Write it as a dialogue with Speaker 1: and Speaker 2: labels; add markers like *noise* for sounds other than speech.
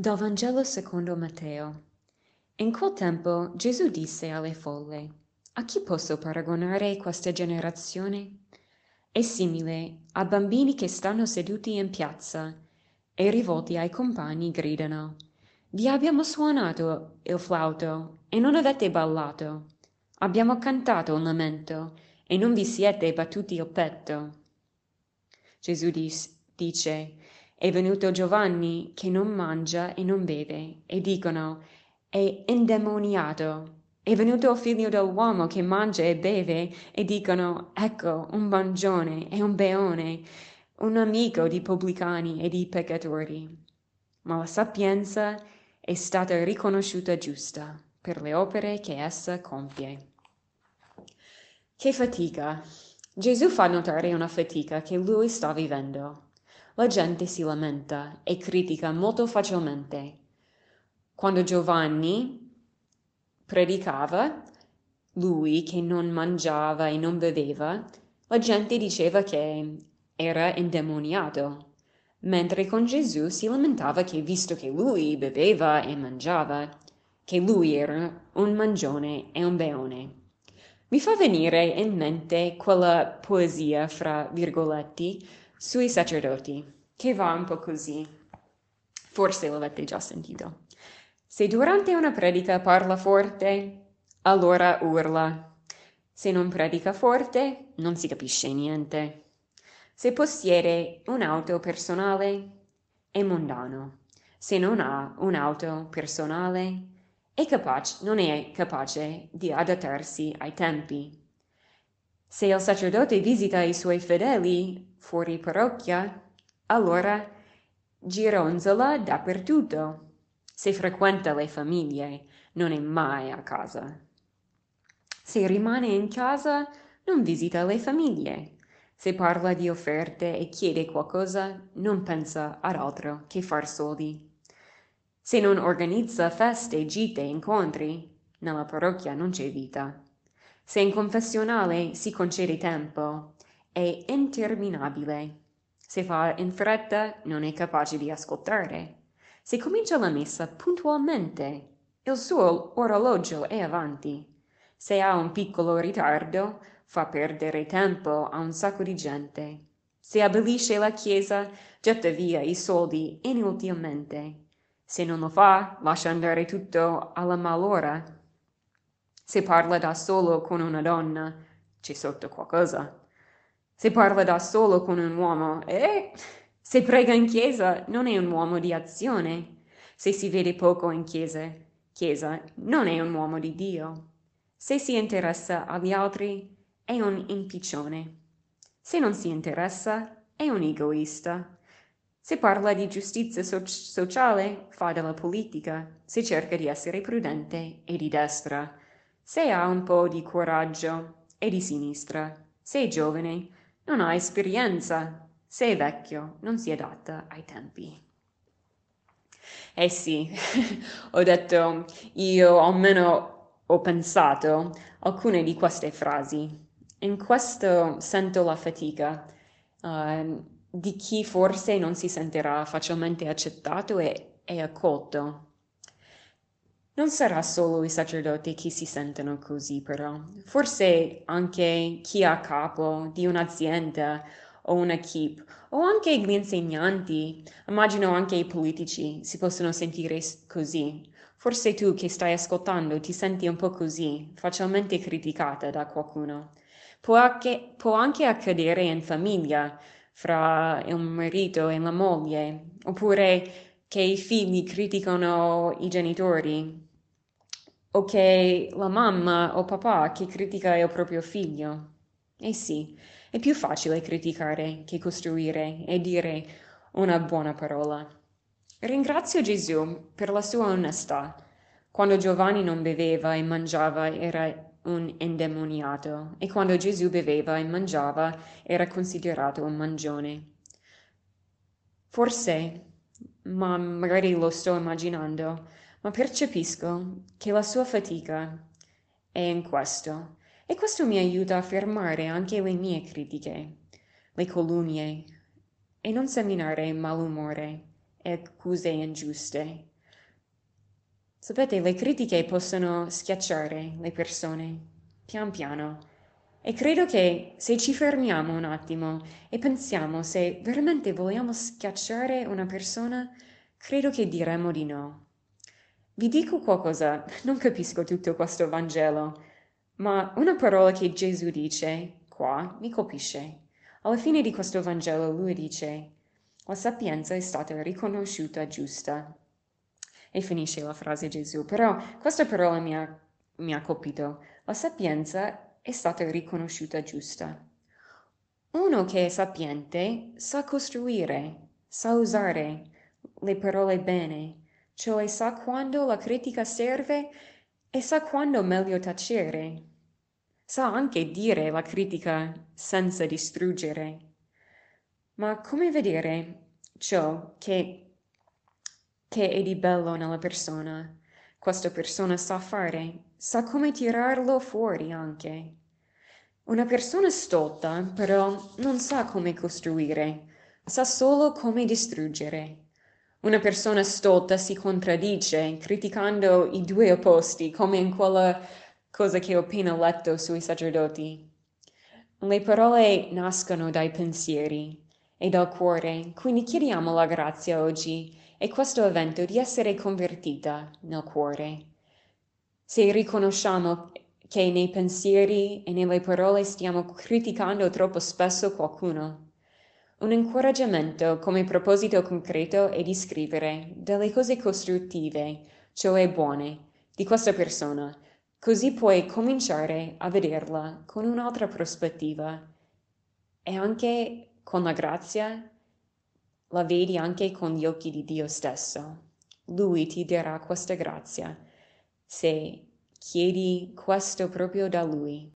Speaker 1: Dal Vangelo secondo Matteo. In quel tempo Gesù disse alle folle, A chi posso paragonare questa generazione? È simile a bambini che stanno seduti in piazza e rivolti ai compagni gridano, Vi abbiamo suonato il flauto e non avete ballato. Abbiamo cantato un lamento e non vi siete battuti il petto. Gesù dis- dice, è venuto Giovanni che non mangia e non beve, e dicono, è indemoniato. È venuto il figlio dell'uomo che mangia e beve, e dicono, ecco, un mangione e un beone, un amico di pubblicani e di peccatori. Ma la sapienza è stata riconosciuta giusta per le opere che essa compie. Che fatica! Gesù fa notare una fatica che lui sta vivendo. La gente si lamenta e critica molto facilmente. Quando Giovanni predicava, lui che non mangiava e non beveva, la gente diceva che era indemoniato, mentre con Gesù si lamentava che visto che lui beveva e mangiava, che lui era un mangione e un beone. Mi fa venire in mente quella poesia, fra virgoletti, sui sacerdoti, che va un po' così. Forse l'avete già sentito. Se durante una predica parla forte, allora urla. Se non predica forte, non si capisce niente. Se possiede un'auto personale, è mondano. Se non ha un'auto personale, è capace, non è capace di adattarsi ai tempi. Se il sacerdote visita i suoi fedeli fuori parrocchia, allora gironzola dappertutto. Se frequenta le famiglie, non è mai a casa. Se rimane in casa, non visita le famiglie. Se parla di offerte e chiede qualcosa, non pensa ad altro che far soldi. Se non organizza feste, gite, incontri, nella parrocchia non c'è vita. Se in confessionale si concede tempo, è interminabile. Se fa in fretta, non è capace di ascoltare. Se comincia la messa puntualmente, il suo orologio è avanti. Se ha un piccolo ritardo, fa perdere tempo a un sacco di gente. Se abbellisce la chiesa, getta via i soldi inutilmente. Se non lo fa, lascia andare tutto alla malora se parla da solo con una donna, c'è sotto qualcosa. Se parla da solo con un uomo, eh, se prega in chiesa, non è un uomo di azione. Se si vede poco in chiesa, chiesa, non è un uomo di Dio. Se si interessa agli altri, è un impiccione. Se non si interessa, è un egoista. Se parla di giustizia so- sociale, fa della politica. Se cerca di essere prudente, è di destra. Se ha un po' di coraggio, è di sinistra. Se è giovane, non ha esperienza. Se è vecchio, non si adatta ai tempi. Eh sì, *laughs* ho detto, io almeno ho pensato alcune di queste frasi. In questo sento la fatica uh, di chi forse non si sentirà facilmente accettato e, e accolto non sarà solo i sacerdoti che si sentono così, però. Forse anche chi è a capo di un'azienda o keep, o anche gli insegnanti, immagino anche i politici si possono sentire così. Forse tu che stai ascoltando ti senti un po' così, facilmente criticata da qualcuno. Può anche, può anche accadere in famiglia, fra il marito e la moglie, oppure che i figli criticano i genitori, o che la mamma o papà che critica il proprio figlio. Eh sì, è più facile criticare che costruire e dire una buona parola. Ringrazio Gesù per la sua onestà. Quando Giovanni non beveva e mangiava era un indemoniato e quando Gesù beveva e mangiava era considerato un mangione. Forse, ma magari lo sto immaginando, ma percepisco che la sua fatica è in questo e questo mi aiuta a fermare anche le mie critiche, le calunnie e non seminare malumore e accuse ingiuste. Sapete, le critiche possono schiacciare le persone, pian piano. E credo che se ci fermiamo un attimo e pensiamo se veramente vogliamo schiacciare una persona, credo che diremmo di no. Vi dico qualcosa, *laughs* non capisco tutto questo Vangelo, ma una parola che Gesù dice qua mi colpisce. Alla fine di questo Vangelo lui dice, la sapienza è stata riconosciuta giusta. E finisce la frase Gesù, però questa parola mi ha, mi ha colpito. La sapienza è stata riconosciuta giusta. Uno che è sapiente sa costruire, sa usare le parole bene, cioè sa quando la critica serve e sa quando meglio tacere. Sa anche dire la critica senza distruggere. Ma come vedere ciò che, che è di bello nella persona? Questa persona sa fare, sa come tirarlo fuori anche. Una persona stolta però non sa come costruire, sa solo come distruggere. Una persona stolta si contraddice, criticando i due opposti, come in quella cosa che ho appena letto sui sacerdoti. Le parole nascono dai pensieri e dal cuore, quindi chiediamo la grazia oggi e questo evento di essere convertita nel cuore. Se riconosciamo che nei pensieri e nelle parole stiamo criticando troppo spesso qualcuno, un incoraggiamento come proposito concreto è di scrivere delle cose costruttive, cioè buone, di questa persona, così puoi cominciare a vederla con un'altra prospettiva. E anche con la grazia la vedi anche con gli occhi di Dio stesso. Lui ti darà questa grazia se chiedi questo proprio da Lui.